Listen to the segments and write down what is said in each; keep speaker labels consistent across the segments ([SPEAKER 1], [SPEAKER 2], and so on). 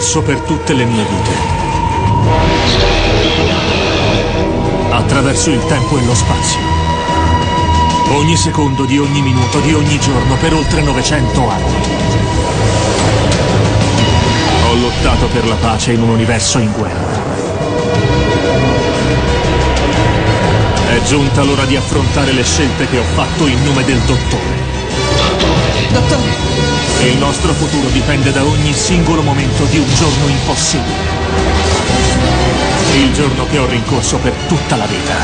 [SPEAKER 1] Ho corso per tutte le mie vite. Attraverso il tempo e lo spazio. Ogni secondo di ogni minuto di ogni giorno per oltre 900 anni. Ho lottato per la pace in un universo in guerra. È giunta l'ora di affrontare le scelte che ho fatto in nome del dottore.
[SPEAKER 2] Dottore,
[SPEAKER 1] Il nostro futuro dipende da ogni singolo momento di un giorno impossibile. Il giorno che ho rincorso per tutta la vita.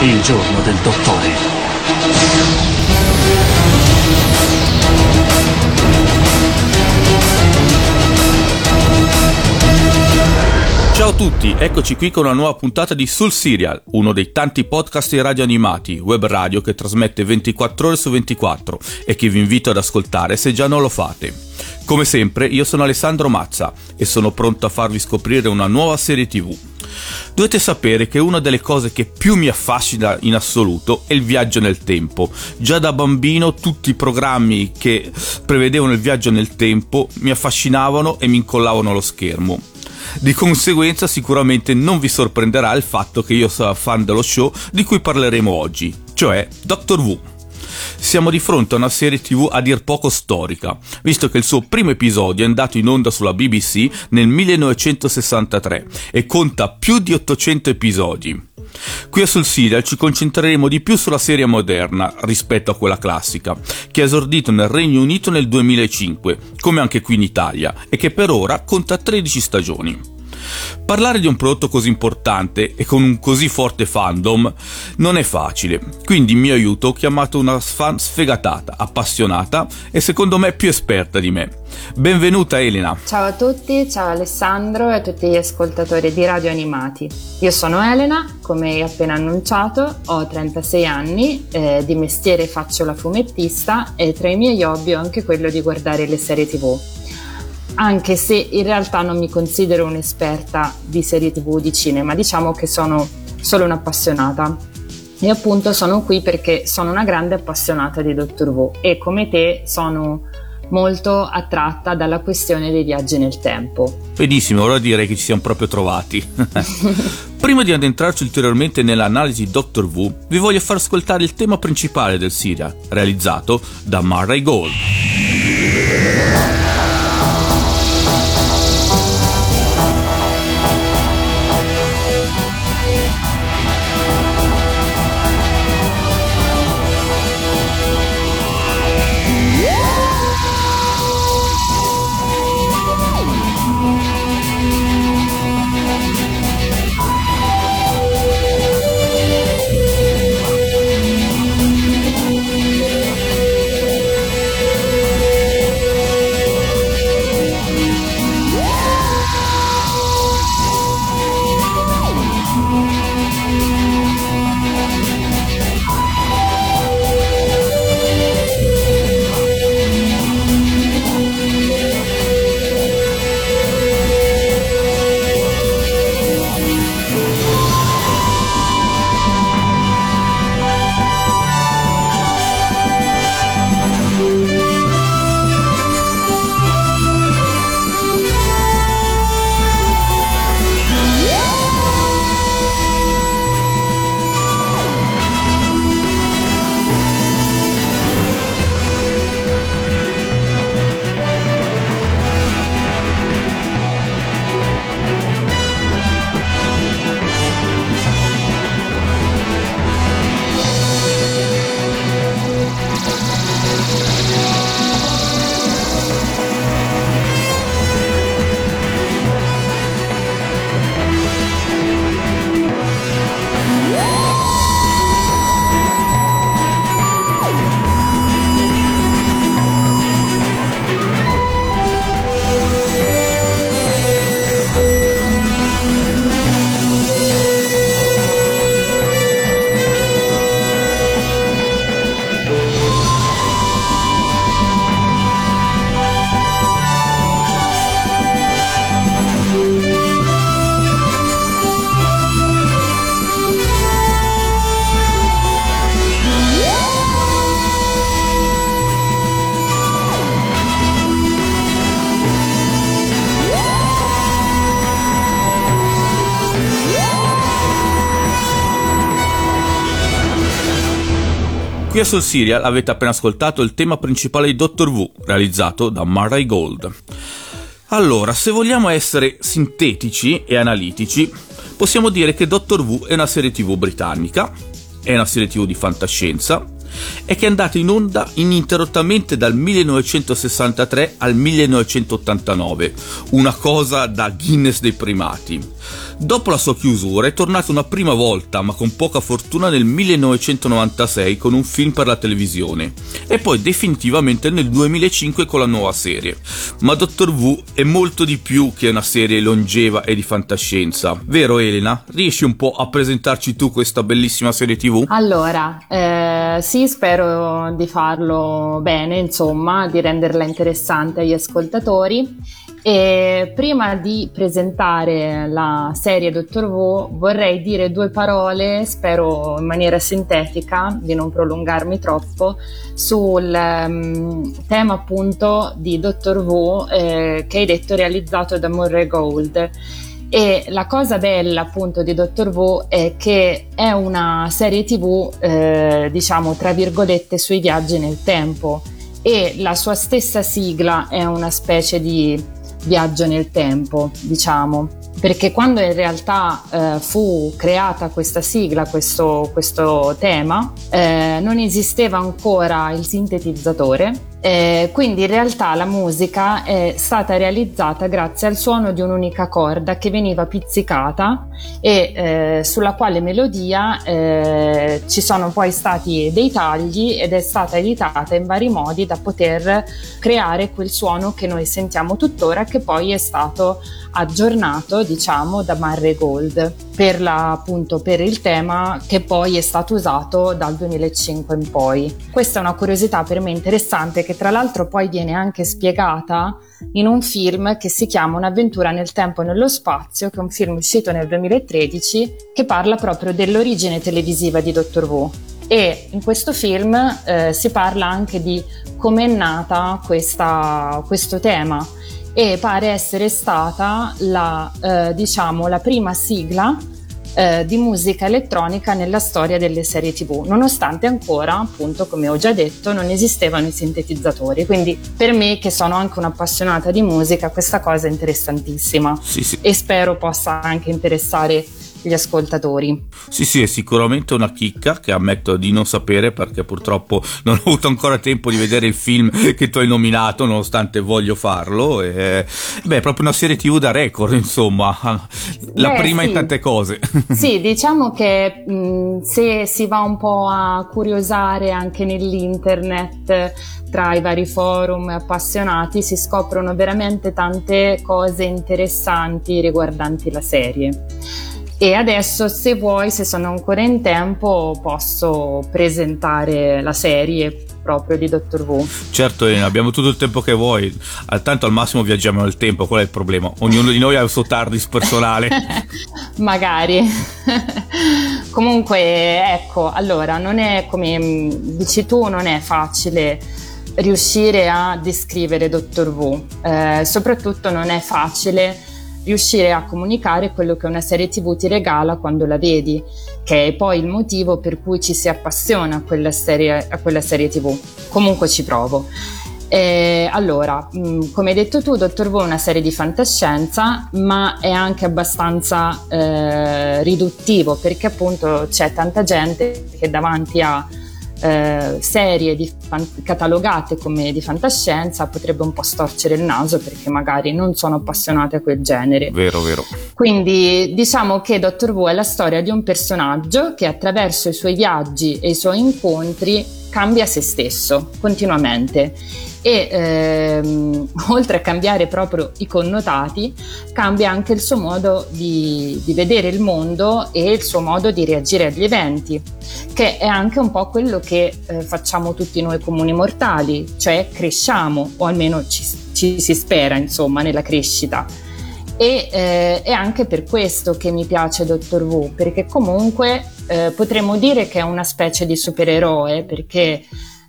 [SPEAKER 1] Il giorno del dottore.
[SPEAKER 3] Ciao a tutti, eccoci qui con una nuova puntata di Sul Serial, uno dei tanti podcast di radio animati, web radio che trasmette 24 ore su 24 e che vi invito ad ascoltare se già non lo fate. Come sempre, io sono Alessandro Mazza e sono pronto a farvi scoprire una nuova serie TV. Dovete sapere che una delle cose che più mi affascina in assoluto è il viaggio nel tempo. Già da bambino tutti i programmi che prevedevano il viaggio nel tempo mi affascinavano e mi incollavano allo schermo. Di conseguenza sicuramente non vi sorprenderà il fatto che io sia fan dello show di cui parleremo oggi, cioè Doctor Who. Siamo di fronte a una serie tv a dir poco storica, visto che il suo primo episodio è andato in onda sulla BBC nel 1963 e conta più di 800 episodi. Qui a Sul Serial ci concentreremo di più sulla serie moderna rispetto a quella classica, che ha esordito nel Regno Unito nel 2005, come anche qui in Italia, e che per ora conta 13 stagioni. Parlare di un prodotto così importante e con un così forte fandom non è facile, quindi in mio aiuto ho chiamato una fan sfegatata, appassionata e secondo me più esperta di me. Benvenuta Elena.
[SPEAKER 2] ciao a tutti, ciao Alessandro e a tutti gli ascoltatori di Radio Animati. Io sono Elena, come hai appena annunciato, ho 36 anni, eh, di mestiere faccio la fumettista e tra i miei hobby ho anche quello di guardare le serie tv. Anche se in realtà non mi considero un'esperta di serie tv di cinema, diciamo che sono solo un'appassionata. E appunto sono qui perché sono una grande appassionata di Doctor Who e come te sono molto attratta dalla questione dei viaggi nel tempo.
[SPEAKER 3] Benissimo, ora direi che ci siamo proprio trovati. Prima di addentrarci ulteriormente nell'analisi di Doctor Who, vi voglio far ascoltare il tema principale del serial, realizzato da Murray Gold. Qui a Soul Serial avete appena ascoltato il tema principale di Doctor Who, realizzato da Murray Gold. Allora, se vogliamo essere sintetici e analitici, possiamo dire che Doctor Who è una serie tv britannica, è una serie tv di fantascienza, e che è andata in onda ininterrottamente dal 1963 al 1989, una cosa da Guinness dei primati. Dopo la sua chiusura è tornato una prima volta, ma con poca fortuna, nel 1996 con un film per la televisione e poi definitivamente nel 2005 con la nuova serie. Ma Doctor Who è molto di più che una serie longeva e di fantascienza. Vero Elena? Riesci un po' a presentarci tu questa bellissima serie TV?
[SPEAKER 2] Allora, eh, sì, spero di farlo bene, insomma, di renderla interessante agli ascoltatori. E prima di presentare la serie Dottor Who vorrei dire due parole, spero in maniera sintetica, di non prolungarmi troppo, sul um, tema appunto di Dottor Who eh, che hai detto realizzato da Murray Gold. E la cosa bella appunto di Dottor Who è che è una serie tv, eh, diciamo tra virgolette, sui viaggi nel tempo e la sua stessa sigla è una specie di viaggio nel tempo, diciamo, perché quando in realtà eh, fu creata questa sigla, questo, questo tema, eh, non esisteva ancora il sintetizzatore eh, quindi in realtà la musica è stata realizzata grazie al suono di un'unica corda che veniva pizzicata e eh, sulla quale melodia eh, ci sono poi stati dei tagli ed è stata editata in vari modi da poter creare quel suono che noi sentiamo tuttora che poi è stato aggiornato diciamo da Murray Gold per, la, appunto, per il tema che poi è stato usato dal 2005 in poi. Questa è una curiosità per me interessante che tra l'altro poi viene anche spiegata in un film che si chiama Un'avventura nel tempo e nello spazio, che è un film uscito nel 2013 che parla proprio dell'origine televisiva di Doctor Who. E in questo film eh, si parla anche di come è nata questa, questo tema e pare essere stata la, eh, diciamo, la prima sigla eh, di musica elettronica nella storia delle serie tv, nonostante ancora, appunto, come ho già detto, non esistevano i sintetizzatori. Quindi per me, che sono anche un'appassionata di musica, questa cosa è interessantissima
[SPEAKER 3] sì, sì.
[SPEAKER 2] e spero possa anche interessare gli ascoltatori.
[SPEAKER 3] Sì, sì, è sicuramente una chicca che ammetto di non sapere perché purtroppo non ho avuto ancora tempo di vedere il film che tu hai nominato, nonostante voglio farlo. E, beh, è proprio una serie TV da record, insomma, la
[SPEAKER 2] beh,
[SPEAKER 3] prima
[SPEAKER 2] sì.
[SPEAKER 3] in tante cose.
[SPEAKER 2] Sì, diciamo che mh, se si va un po' a curiosare anche nell'internet tra i vari forum appassionati si scoprono veramente tante cose interessanti riguardanti la serie. E adesso, se vuoi, se sono ancora in tempo, posso presentare la serie proprio di Doctor Who.
[SPEAKER 3] Certo, Elena, abbiamo tutto il tempo che vuoi. Tanto al massimo viaggiamo nel tempo, qual è il problema? Ognuno di noi ha il suo TARDIS personale.
[SPEAKER 2] Magari. Comunque, ecco, allora, non è come dici tu, non è facile riuscire a descrivere Doctor Who. Eh, soprattutto non è facile riuscire a comunicare quello che una serie tv ti regala quando la vedi, che è poi il motivo per cui ci si appassiona a quella serie, a quella serie tv. Comunque ci provo. Eh, allora, mh, come hai detto tu, Dottor Who è una serie di fantascienza, ma è anche abbastanza eh, riduttivo perché appunto c'è tanta gente che davanti a eh, serie di fan- catalogate come di fantascienza potrebbe un po' storcere il naso perché magari non sono appassionate a quel genere.
[SPEAKER 3] Vero, vero.
[SPEAKER 2] Quindi diciamo che Doctor Who è la storia di un personaggio che attraverso i suoi viaggi e i suoi incontri cambia se stesso continuamente e ehm, oltre a cambiare proprio i connotati cambia anche il suo modo di, di, vedere il mondo e il suo modo di reagire agli eventi che è anche un po' quello che eh, facciamo tutti noi comuni mortali cioè cresciamo o almeno ci, ci si spera insomma nella crescita. E eh, è anche per questo che mi piace Doctor Who perché comunque eh, potremmo dire che è una specie di supereroe perché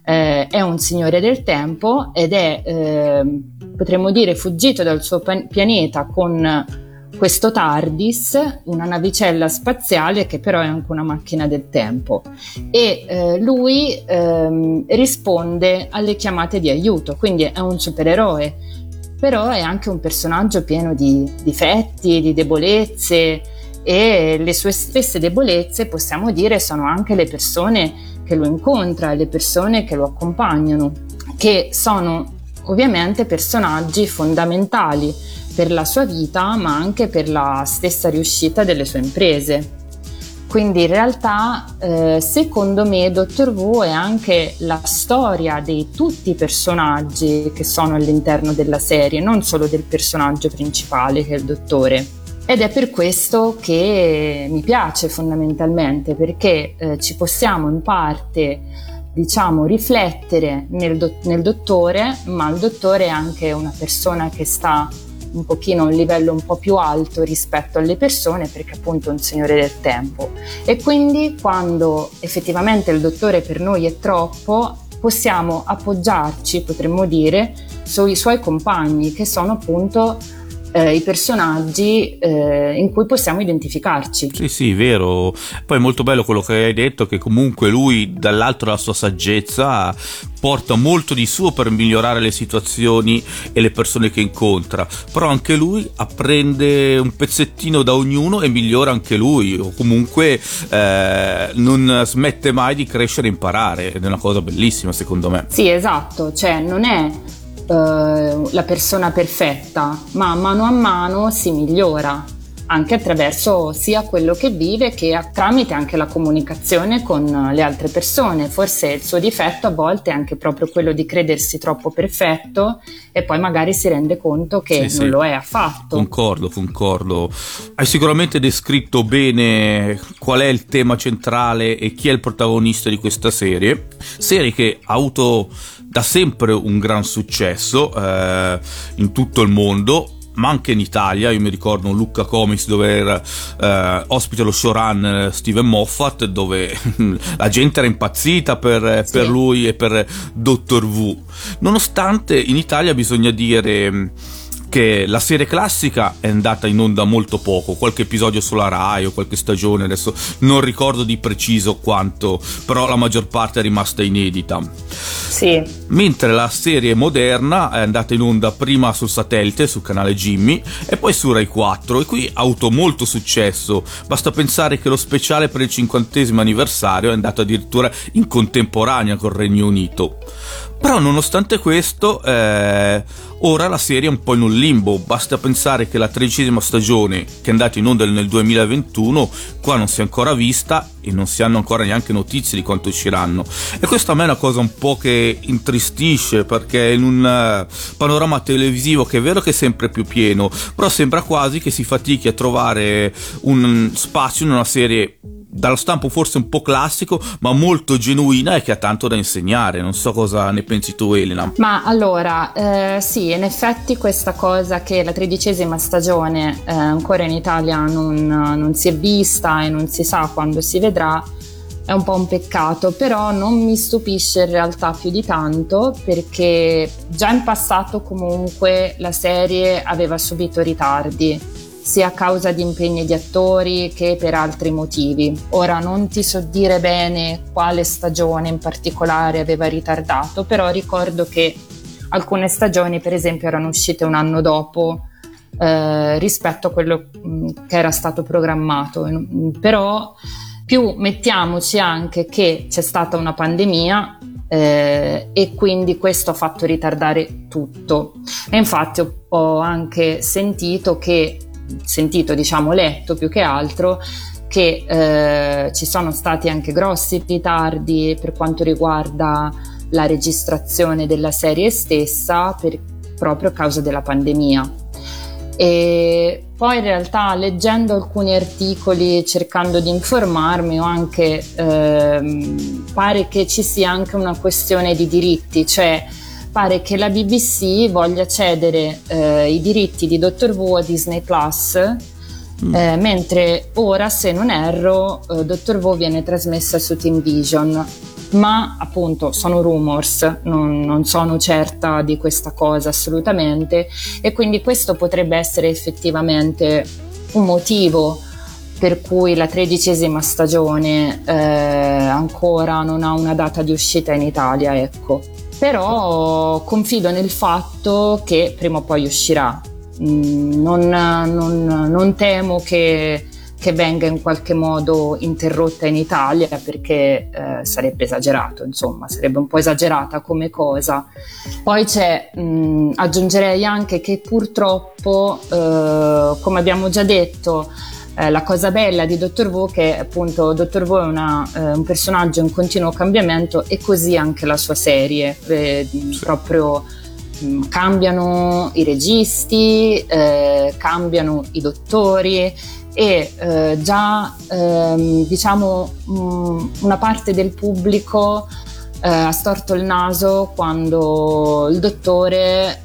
[SPEAKER 2] eh, è un signore del tempo ed è, eh, potremmo dire, fuggito dal suo pan- pianeta con questo TARDIS, una navicella spaziale che però è anche una macchina del tempo. E eh, lui ehm, risponde alle chiamate di aiuto, quindi è un supereroe, però è anche un personaggio pieno di difetti, di debolezze e le sue stesse debolezze possiamo dire sono anche le persone che lo incontra, le persone che lo accompagnano, che sono ovviamente personaggi fondamentali per la sua vita ma anche per la stessa riuscita delle sue imprese. Quindi in realtà eh, secondo me Dottor Who è anche la storia di tutti i personaggi che sono all'interno della serie, non solo del personaggio principale che è il dottore. Ed è per questo che mi piace fondamentalmente, perché eh, ci possiamo in parte diciamo riflettere nel, do- nel dottore, ma il dottore è anche una persona che sta un pochino a un livello un po' più alto rispetto alle persone perché appunto è un signore del tempo. E quindi quando effettivamente il dottore per noi è troppo possiamo appoggiarci potremmo dire sui suoi compagni che sono appunto eh, i personaggi eh, in cui possiamo identificarci.
[SPEAKER 3] Sì, sì, vero. Poi è molto bello quello che hai detto, che comunque lui, dall'altro la sua saggezza, porta molto di suo per migliorare le situazioni e le persone che incontra, però anche lui apprende un pezzettino da ognuno e migliora anche lui, o comunque eh, non smette mai di crescere e imparare, ed è una cosa bellissima secondo me.
[SPEAKER 2] Sì, esatto, cioè non è eh, la persona perfetta, ma mano a mano si migliora anche attraverso sia quello che vive che tramite anche la comunicazione con le altre persone. Forse il suo difetto a volte è anche proprio quello di credersi troppo perfetto e poi magari si rende conto che sì, non sì. lo è affatto.
[SPEAKER 3] Concordo, concordo. Hai sicuramente descritto bene qual è il tema centrale e chi è il protagonista di questa serie. Serie che ha avuto da sempre un gran successo eh, in tutto il mondo ma anche in Italia, io mi ricordo un Lucca Comics dove era eh, ospite lo showrun Steven Moffat dove la gente era impazzita per, sì. per lui e per Dottor V nonostante in Italia bisogna dire che la serie classica è andata in onda molto poco, qualche episodio sulla Rai o qualche stagione, adesso non ricordo di preciso quanto, però la maggior parte è rimasta inedita.
[SPEAKER 2] Sì.
[SPEAKER 3] Mentre la serie moderna è andata in onda prima sul satellite, sul canale Jimmy, e poi su Rai 4 e qui ha avuto molto successo, basta pensare che lo speciale per il cinquantesimo anniversario è andato addirittura in contemporanea col Regno Unito. Però nonostante questo, eh, ora la serie è un po' in un limbo, basta pensare che la tredicesima stagione, che è andata in onda nel 2021, qua non si è ancora vista e non si hanno ancora neanche notizie di quanto usciranno. E questa a me è una cosa un po' che intristisce, perché in un eh, panorama televisivo che è vero che è sempre più pieno, però sembra quasi che si fatichi a trovare un spazio in una serie dallo stampo forse un po' classico, ma molto genuina e che ha tanto da insegnare. Non so cosa ne pensi tu, Elena.
[SPEAKER 2] Ma allora, eh, sì, in effetti questa cosa che la tredicesima stagione eh, ancora in Italia non, non si è vista e non si sa quando si vedrà è un po' un peccato, però non mi stupisce in realtà più di tanto perché già in passato comunque la serie aveva subito ritardi sia a causa di impegni di attori che per altri motivi. Ora non ti so dire bene quale stagione in particolare aveva ritardato, però ricordo che alcune stagioni per esempio erano uscite un anno dopo eh, rispetto a quello mm, che era stato programmato. Però più mettiamoci anche che c'è stata una pandemia eh, e quindi questo ha fatto ritardare tutto. E infatti ho, ho anche sentito che sentito, diciamo letto più che altro, che eh, ci sono stati anche grossi ritardi per quanto riguarda la registrazione della serie stessa per, proprio a causa della pandemia. E poi in realtà leggendo alcuni articoli, cercando di informarmi, ho anche ehm, pare che ci sia anche una questione di diritti, cioè pare che la BBC voglia cedere eh, i diritti di Doctor Who a Disney Plus. Mm. Eh, mentre ora, se non erro, eh, Doctor Who viene trasmessa su Team Vision. ma appunto sono rumors, non, non sono certa di questa cosa assolutamente e quindi questo potrebbe essere effettivamente un motivo per cui la tredicesima stagione eh, ancora non ha una data di uscita in Italia, ecco. Però confido nel fatto che prima o poi uscirà. Mm, non, non, non temo che che venga in qualche modo interrotta in Italia perché eh, sarebbe esagerato, insomma, sarebbe un po' esagerata come cosa. Poi c'è, mh, aggiungerei anche che purtroppo, eh, come abbiamo già detto, eh, la cosa bella di Dottor Wu è che appunto Dottor Wu è una, eh, un personaggio in continuo cambiamento e così anche la sua serie, eh, proprio cambiano i registi, eh, cambiano i dottori e eh, già ehm, diciamo mh, una parte del pubblico ha storto il naso quando il dottore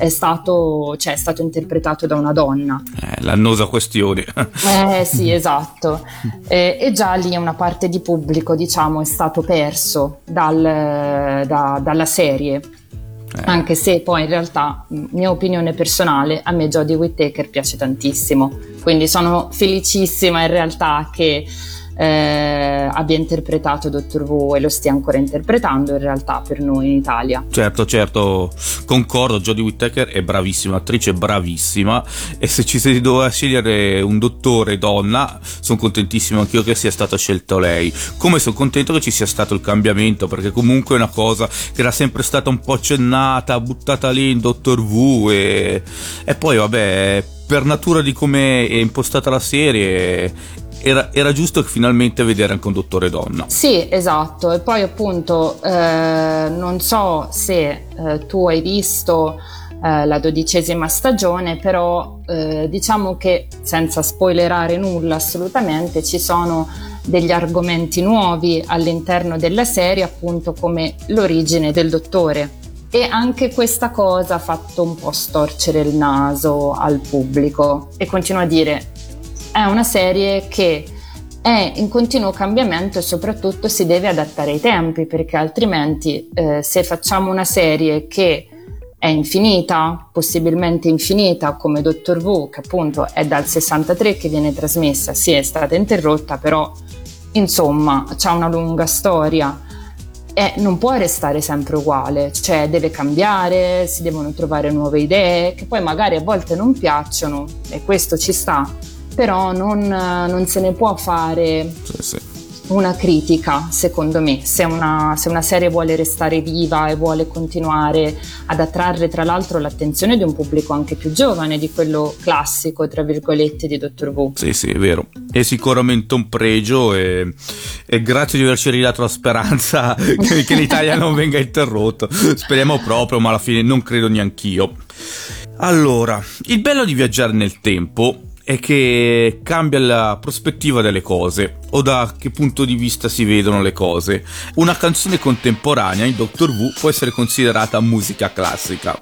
[SPEAKER 2] è stato, cioè, è stato interpretato da una donna.
[SPEAKER 3] Eh, l'annosa questione.
[SPEAKER 2] eh sì, esatto. Eh, e già lì una parte di pubblico, diciamo, è stato perso dal, da, dalla serie. Eh. Anche se poi in realtà, mia opinione personale, a me Jodie Whittaker piace tantissimo. Quindi sono felicissima in realtà che eh, abbia interpretato Dottor Who e lo stia ancora interpretando in realtà per noi in Italia.
[SPEAKER 3] Certo, certo, concordo, Jodie Whittaker è bravissima, attrice bravissima. E se ci si doveva scegliere un dottore donna sono contentissimo anch'io che sia stata scelta lei, come sono contento che ci sia stato il cambiamento perché comunque è una cosa che era sempre stata un po' accennata, buttata lì in Dottor Who e, e poi vabbè per natura di come è impostata la serie era, era, giusto finalmente vedere anche un dottore donna.
[SPEAKER 2] Sì, esatto. E poi appunto eh, non so se eh, tu hai visto eh, la dodicesima stagione, però eh, diciamo che senza spoilerare nulla assolutamente ci sono degli argomenti nuovi all'interno della serie, appunto come l'origine del dottore. E anche questa cosa ha fatto un po' storcere il naso al pubblico e continuo a dire è una serie che è in continuo cambiamento e soprattutto si deve adattare ai tempi perché altrimenti eh, se facciamo una serie che è infinita, possibilmente infinita come Doctor Who che appunto è dal 63 che viene trasmessa, sì è stata interrotta però insomma c'ha una lunga storia e non può restare sempre uguale, cioè deve cambiare, si devono trovare nuove idee che poi magari a volte non piacciono e questo ci sta però non, non se ne può fare sì, sì. una critica, secondo me, se una, se una, serie vuole restare viva e vuole continuare ad attrarre tra l'altro l'attenzione di un pubblico anche più giovane di quello classico, tra virgolette, di Dottor Who.
[SPEAKER 3] Sì, sì, è vero. È sicuramente un pregio e, e grazie di averci ridato la speranza che, che l'Italia non venga interrotto. Speriamo proprio, ma alla fine non credo neanch'io. Allora, il bello di viaggiare nel tempo è che cambia la prospettiva delle cose o da che punto di vista si vedono le cose. Una canzone contemporanea in Doctor Who può essere considerata musica classica.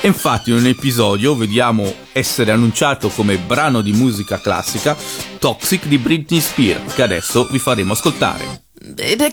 [SPEAKER 3] E infatti in un episodio vediamo essere annunciato come brano di musica classica Toxic di Britney Spears, che adesso vi faremo ascoltare. Baby,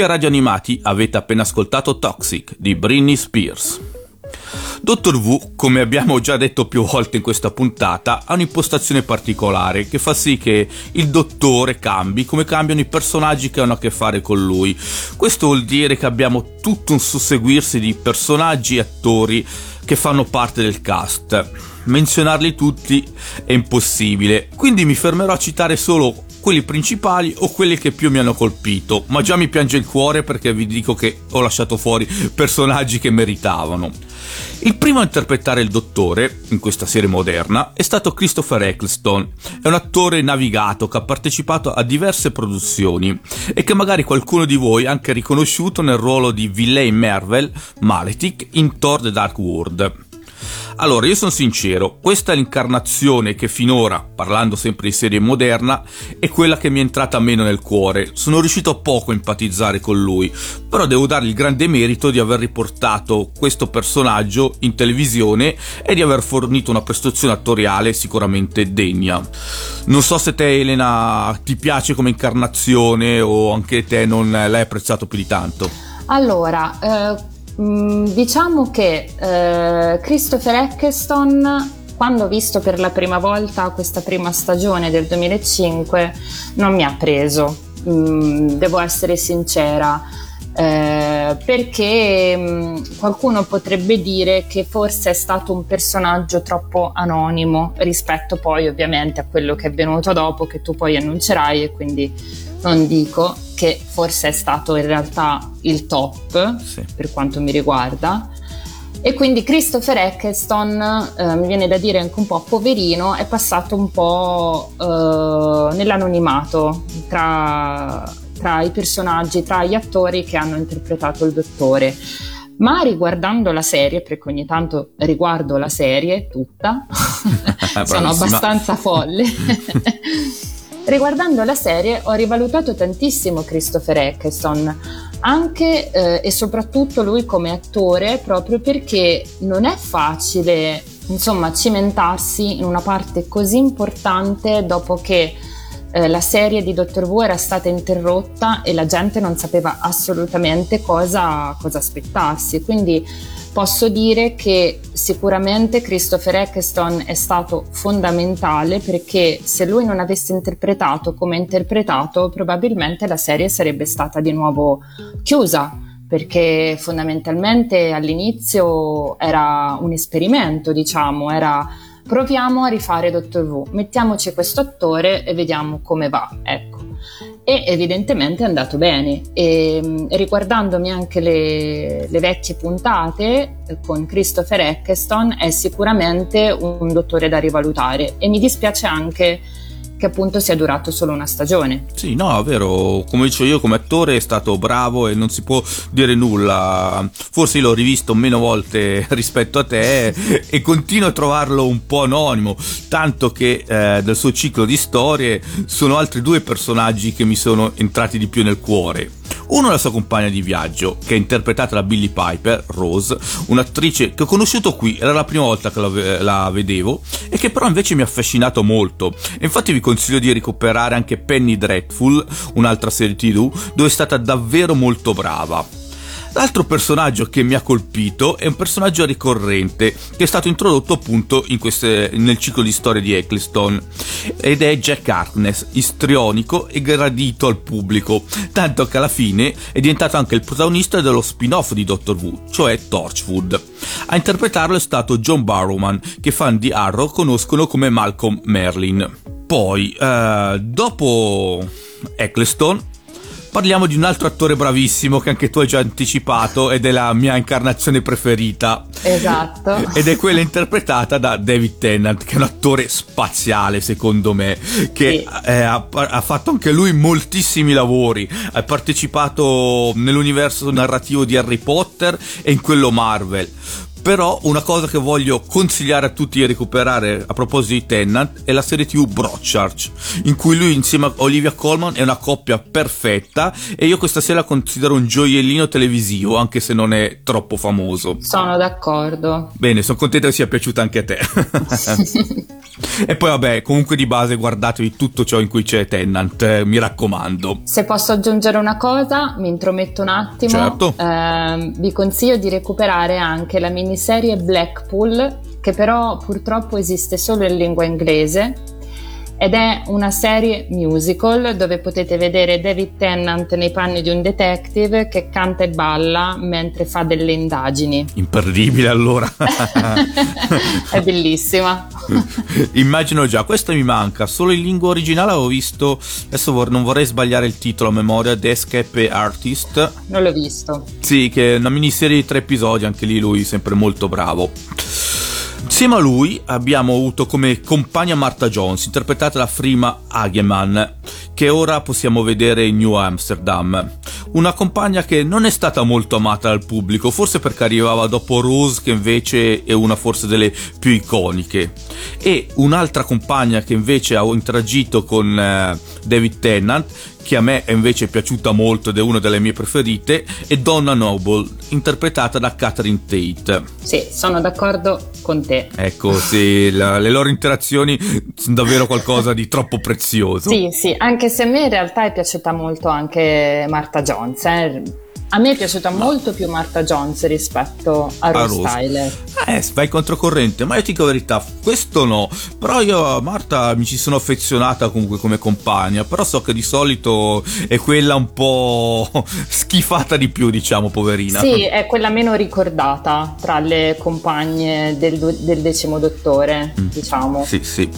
[SPEAKER 3] Qui a Radio Animati avete appena ascoltato Toxic di Britney Spears. Dottor V, come abbiamo già detto più volte in questa puntata, ha un'impostazione particolare che fa sì che il dottore cambi come cambiano i personaggi che hanno a che fare con lui. Questo vuol dire che abbiamo tutto un susseguirsi di personaggi e attori che fanno parte del cast. Menzionarli tutti è impossibile, quindi mi fermerò a citare solo quelli principali o quelli che più mi hanno colpito, ma già mi piange il cuore perché vi dico che ho lasciato fuori personaggi che meritavano. Il primo a interpretare il dottore, in questa serie moderna, è stato Christopher Eccleston. È un attore navigato che ha partecipato a diverse produzioni e che magari qualcuno di voi ha anche riconosciuto nel ruolo di Villain Mervel, Maletic, in Thor The Dark World. Allora, io sono sincero, questa è l'incarnazione che finora, parlando sempre di serie moderna, è quella che mi è entrata meno nel cuore. Sono riuscito poco a empatizzare con lui, però devo dargli il grande merito di aver riportato questo personaggio in televisione e di aver fornito una prestazione attoriale sicuramente degna. Non so se te Elena ti piace come incarnazione o anche te non l'hai apprezzato più di tanto.
[SPEAKER 2] Allora, eh, Mm, diciamo che eh, Christopher Eccleston quando ho visto per la prima volta questa prima stagione del 2005 non mi ha preso, mm, devo essere sincera, eh, perché mh, mm, qualcuno potrebbe dire che forse è stato un personaggio troppo anonimo rispetto poi ovviamente a quello che è venuto dopo, che tu poi annuncerai e quindi non dico che forse è stato in realtà il top sì. per quanto mi riguarda. E quindi Christopher Eccleston, eh, mi viene da dire anche un po' poverino, è passato un po' eh, nell'anonimato tra, tra i personaggi, tra gli attori che hanno interpretato il dottore. Ma riguardando la serie, perché ogni tanto riguardo la serie tutta, sono abbastanza folle. Riguardando la serie ho rivalutato tantissimo Christopher Eccleston, anche eh, e soprattutto lui come attore, proprio perché non è facile, insomma, cimentarsi in una parte così importante dopo che eh, la serie di Doctor Who era stata interrotta e la gente non sapeva assolutamente cosa, cosa aspettarsi. Quindi posso dire che sicuramente Christopher Eccleston è stato fondamentale perché se lui non avesse interpretato come ha interpretato probabilmente la serie sarebbe stata di nuovo chiusa perché fondamentalmente all'inizio era un esperimento diciamo era proviamo a rifare Doctor Who mettiamoci questo attore e vediamo come va ecco e evidentemente è andato bene. E, mm, riguardandomi anche le, le, vecchie puntate eh, con Christopher Eccleston è sicuramente un dottore da rivalutare e mi dispiace anche che appunto sia durato solo una stagione.
[SPEAKER 3] Sì, no, è vero, come dicevo io come attore è stato bravo e non si può dire nulla. Forse l'ho rivisto meno volte rispetto a te e continuo a trovarlo un po' anonimo, tanto che eh, del suo ciclo di storie sono altri due personaggi che mi sono entrati di più nel cuore. Uno è la sua compagna di viaggio, che è interpretata da Billy Piper, Rose, un'attrice che ho conosciuto qui, era la prima volta che la, la vedevo, e che però invece mi ha affascinato molto. Infatti vi consiglio di recuperare anche Penny Dreadful, un'altra serie TV, dove è stata davvero molto brava. L'altro personaggio che mi ha colpito è un personaggio ricorrente che è stato introdotto appunto queste, nel ciclo di storie di Eccleston ed è Jack Harkness, istrionico e gradito al pubblico, tanto che alla fine è diventato anche il protagonista dello spin-off di Doctor Who, cioè Torchwood. A interpretarlo è stato John Barrowman, che fan di Arrow conoscono come Malcolm Merlin. Poi, eh, dopo Eccleston, parliamo di un altro attore bravissimo che anche tu hai già anticipato ed è la mia incarnazione preferita.
[SPEAKER 2] Esatto.
[SPEAKER 3] Ed è quella interpretata da David Tennant, che è un attore spaziale secondo me, che sì. eh, ha, ha, fatto anche lui moltissimi lavori, ha partecipato nell'universo narrativo di Harry Potter e in quello Marvel però una cosa che voglio consigliare a tutti di recuperare a proposito di Tennant è la serie TV Broadchurch, in cui lui insieme a Olivia Colman è una coppia perfetta e io questa sera la considero un gioiellino televisivo, anche se non è troppo famoso.
[SPEAKER 2] Sono d'accordo.
[SPEAKER 3] Bene, sono contento che sia piaciuta anche a te. E poi vabbè, comunque di base guardatevi tutto ciò in cui c'è Tennant, eh, mi raccomando.
[SPEAKER 2] Se posso aggiungere una cosa, mi intrometto un attimo.
[SPEAKER 3] Certo.
[SPEAKER 2] Eh, vi consiglio di recuperare anche la miniserie Blackpool, che però purtroppo esiste solo in lingua inglese ed è una serie musical dove potete vedere David Tennant nei panni di un detective che canta e balla mentre fa delle indagini.
[SPEAKER 3] Imperdibile allora.
[SPEAKER 2] è bellissima.
[SPEAKER 3] Immagino già, questa mi manca, solo in lingua originale avevo visto, adesso vor- non vorrei sbagliare il titolo a memoria, The Escape Artist.
[SPEAKER 2] Non l'ho visto.
[SPEAKER 3] Sì, che è una miniserie di tre episodi, anche lì lui sempre molto bravo. Insieme a lui abbiamo avuto come compagna Martha Jones, interpretata da Frima Hageman, che ora possiamo vedere in New Amsterdam. Una compagna che non è stata molto amata dal pubblico, forse perché arrivava dopo Rose, che invece è una forse delle più iconiche. E un'altra compagna che invece ha interagito con eh, David Tennant, che a me è invece piaciuta molto ed è una delle mie preferite, è Donna Noble, interpretata da Catherine Tate.
[SPEAKER 2] Sì, sono d'accordo con te.
[SPEAKER 3] Ecco, sì, la, le loro interazioni sono davvero qualcosa di troppo prezioso.
[SPEAKER 2] Sì, sì, anche se a me in realtà è piaciuta molto anche Marta Jones, eh a me è piaciuta molto più Martha Jones rispetto a Rose, Rose. Tyler.
[SPEAKER 3] Eh, vai controcorrente, ma io ti dico la verità, questo no. Però io a Marta mi ci sono affezionata comunque come compagna, però so che di solito è quella un po' schifata di più, diciamo, poverina.
[SPEAKER 2] Sì, è quella meno ricordata tra le compagne del, del decimo dottore, mm. diciamo.
[SPEAKER 3] Sì, sì.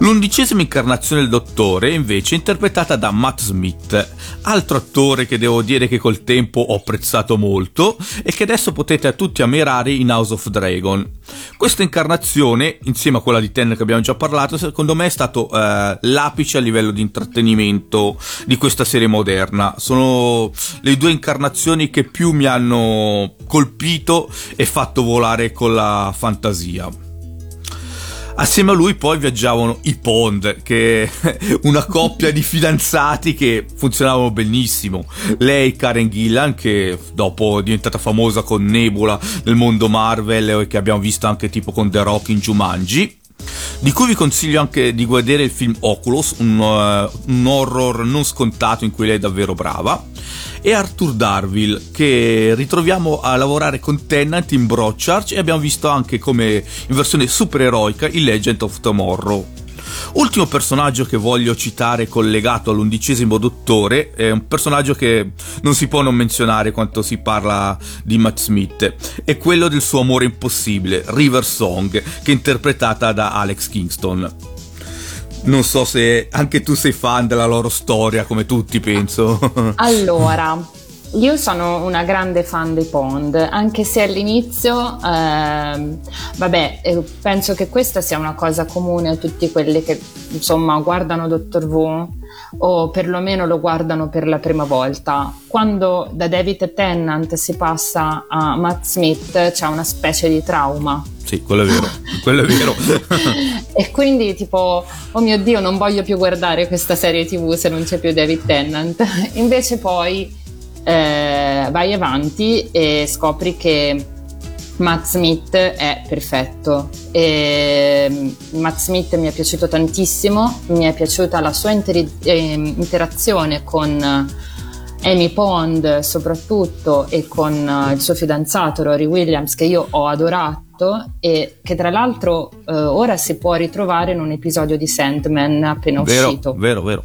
[SPEAKER 3] L'undicesima incarnazione del Dottore è invece interpretata da Matt Smith, altro attore che devo dire che col tempo ho apprezzato molto e che adesso potete a tutti ammirare in House of Dragon. Questa incarnazione, insieme a quella di Ten che abbiamo già parlato, secondo me è stato eh, l'apice a livello di intrattenimento di questa serie moderna. Sono le due incarnazioni che più mi hanno colpito e fatto volare con la fantasia. Assieme a lui poi viaggiavano i Pond, che una coppia di fidanzati che funzionavano benissimo. Lei, Karen Gillan, che dopo è diventata famosa con Nebula nel mondo Marvel e che abbiamo visto anche tipo con The Rock in Jumanji di cui vi consiglio anche di vedere il film Oculus, un, uh, un, horror non scontato in cui lei è davvero brava, e Arthur Darville, che ritroviamo a lavorare con Tennant in Broadchurch e abbiamo visto anche come in versione supereroica il Legend of Tomorrow. Ultimo personaggio che voglio citare collegato all'undicesimo dottore è un personaggio che non si può non menzionare quando si parla di Matt Smith, è quello del suo amore impossibile, River Song, che è interpretata da Alex Kingston. Non so se anche tu sei fan della loro storia, come tutti penso.
[SPEAKER 2] Allora, io sono una grande fan dei Pond, anche se all'inizio, ehm, vabbè, eh, penso che questa sia una cosa comune a tutti quelli che insomma guardano Doctor Who o perlomeno lo guardano per la prima volta. Quando da David Tennant si passa a Matt Smith c'è una specie di trauma.
[SPEAKER 3] Sì, quello è vero, quello è vero.
[SPEAKER 2] e quindi tipo, oh mio Dio, non voglio più guardare questa serie tv se non c'è più David Tennant. Invece poi eh, vai avanti e scopri che Matt Smith è perfetto. E mm, Matt Smith mi è piaciuto tantissimo, mi è piaciuta la sua inter- eh, interazione con Amy Pond soprattutto e con uh, il suo fidanzato Rory Williams che io ho adorato e che tra l'altro uh, ora si può ritrovare in un episodio di Sandman appena
[SPEAKER 3] vero,
[SPEAKER 2] uscito.
[SPEAKER 3] Vero, vero.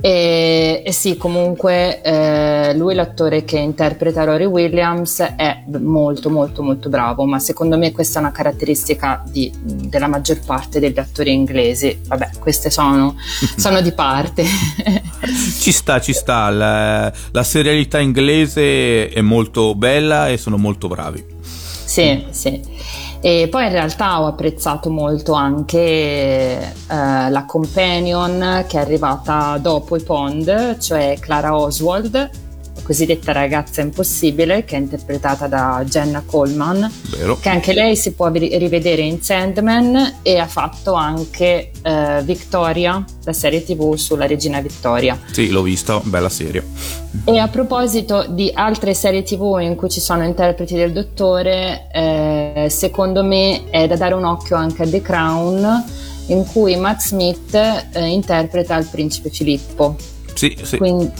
[SPEAKER 2] E, e sì, comunque eh, lui, l'attore che interpreta Rory Williams, è molto molto molto bravo, ma secondo me questa è una caratteristica di, della maggior parte degli attori inglesi. Vabbè, queste sono, sono di parte.
[SPEAKER 3] ci sta, ci sta, la, la serialità inglese è molto bella e sono molto bravi.
[SPEAKER 2] Sì, sì. E poi in realtà ho apprezzato molto anche eh, la companion che è arrivata dopo i Pond, cioè Clara Oswald, cosiddetta ragazza impossibile, che è interpretata da Jenna Coleman,
[SPEAKER 3] Vero.
[SPEAKER 2] che anche lei si può rivedere in Sandman e ha fatto anche eh, Victoria, la serie tv sulla regina Vittoria.
[SPEAKER 3] Sì, l'ho vista, bella serie.
[SPEAKER 2] E a proposito di altre serie tv in cui ci sono interpreti del dottore, eh, secondo me è da dare un occhio anche a The Crown, in cui Matt Smith eh, interpreta il principe Filippo.
[SPEAKER 3] Sì, sì.
[SPEAKER 2] Quindi,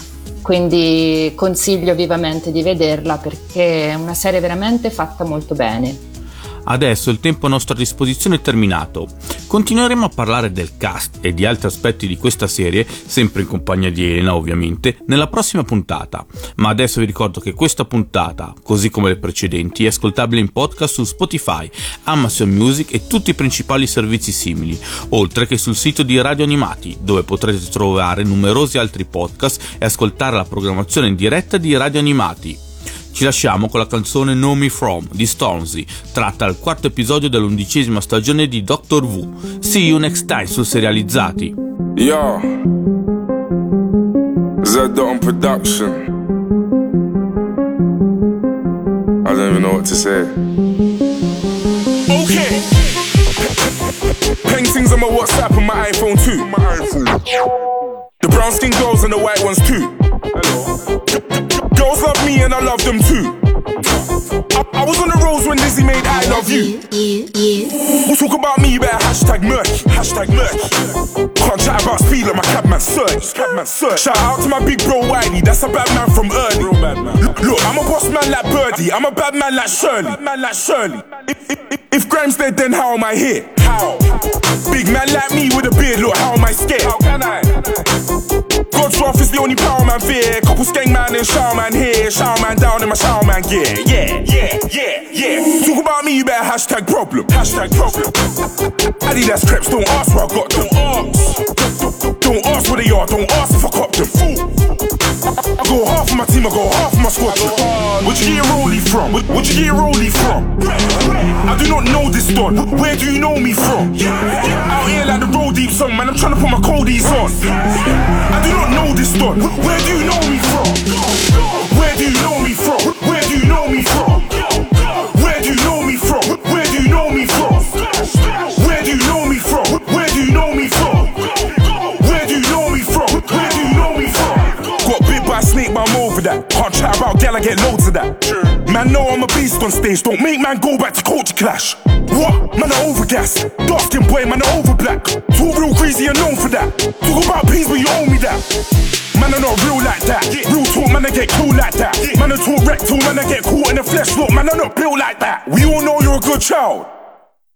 [SPEAKER 2] quindi consiglio vivamente di vederla perché è una serie veramente fatta molto bene.
[SPEAKER 3] Adesso il tempo a nostra disposizione è terminato. Continueremo a parlare del cast e di altri aspetti di questa serie, sempre in compagnia di Elena ovviamente, nella prossima puntata. Ma adesso vi ricordo che questa puntata, così come le precedenti, è ascoltabile in podcast su Spotify, Amazon Music e tutti i principali servizi simili, oltre che sul sito di Radio Animati, dove potrete trovare numerosi altri podcast e ascoltare la programmazione in diretta di Radio Animati. Ci lasciamo con la canzone Know Me From di Stormzy, tratta dal quarto episodio dell'undicesima stagione di Doctor Who. See you next time su Serializzati.
[SPEAKER 4] Yo, Z on production. I don't even know what to say. Okay. Paintings on my WhatsApp and my iPhone too. The brown skin girls and the white ones too. Girls love me and I love them too. I, I was on the roads when Lizzie made I love you. We'll talk about me, better hashtag murky, hashtag murky. Can't chat about speed like my cabman search. Cabman search. Shout out to my big bro Whitey, that's a bad man from early. Real bad man. Look, I'm a boss man like Birdie, I'm a bad man like Shirley. Bad man like Shirley. If, if, if, if Grimes dead, then how am I here? How? Big man like me with a beard, look, how am I scared? How can I? God's wrath is the only power man fear. Couple skeng man and shower man here. Shower man down in my shower man gear. Yeah, yeah, yeah, yeah. Talk about me, you better hashtag problem. Hashtag problem. Adidas creps, don't ask where I got them. Don't ask. Don't ask where they are, don't ask if I cop them. Fool. I go half of my team, I go half of my. Where'd you get your from? You get your from? I do not know this don. Where do you know me from? Out here like the road deep song, man. I'm trying to put my coldies on. I do not know this don. Where do you know me from? Where do you know me from? Where do you know me from? Where do you know me from? Where do you know me from? Where do you know me from? Where do you know me from? Where do you know me from? Where do you know me from? Got bit by a snake, but I'm over that. Can't chat about gal, I get loads. Man, know I'm a beast on stage. Don't make man go back to culture clash. What? Man, I overgas. Dark skin boy, man, I over black. Too real crazy and known for that. Talk about peace, but you owe me that. Man, I'm not real like that. Real talk, man, I get cool like that. Man, I talk rectal, man, I get caught in the flesh. Look, man, I'm not built like that. We all know you're a good child.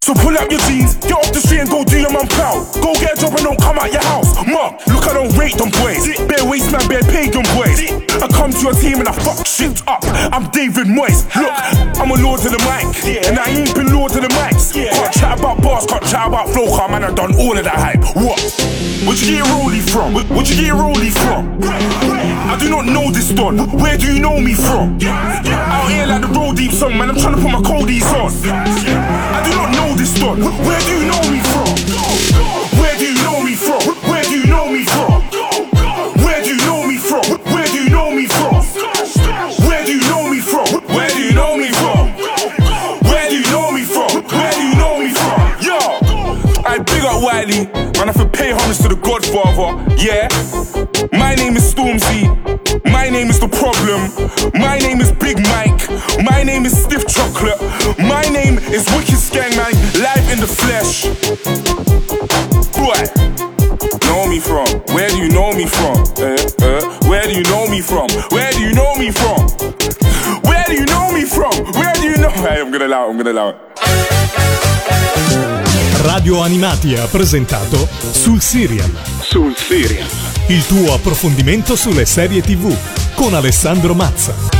[SPEAKER 4] So pull up your jeans, get off the street and go do your man proud. Go get a job and don't come out your house. Mom, look, I don't rate them boys. Bare waste man, bare pagan boys. I come to your team and I fuck shit up. I'm David Moyes. Look, I'm a lord of the mic. And I ain't been lord of the mics. Can't chat about bars, can't chat about flow, car, man, I done all of that hype. What? Where'd you get rollie from? Where- Where'd you get rollie from? I do not know this don. Where do you know me from? Out here like the road deep song, man, I'm trying to put my coldies on. I do not know this don. Where do you know me from? Where do you know me from? Where do you know me from? Where do you know me from? Where do you know me from? Where do you know me from? Where do you know me from? Where do you know me from? Where do you know me from? Yo, I big up Wiley, man. I to pay homage to the Godfather. Yeah, my name is Stormzy. My name is the problem. My name is Big Mike. My name is Stiff Chocolate. My name is Wicked Skang flesh. Boy, know me from? Where do you know me from? Uh, uh, where do you know me from? Where do you know me from? Where do you know me from? Where do you know? Hey, I'm gonna allow it, I'm gonna allow it.
[SPEAKER 5] Radio Animati ha presentato Sul Serial.
[SPEAKER 1] Sul Serial.
[SPEAKER 5] Il tuo approfondimento sulle serie TV con Alessandro Mazza.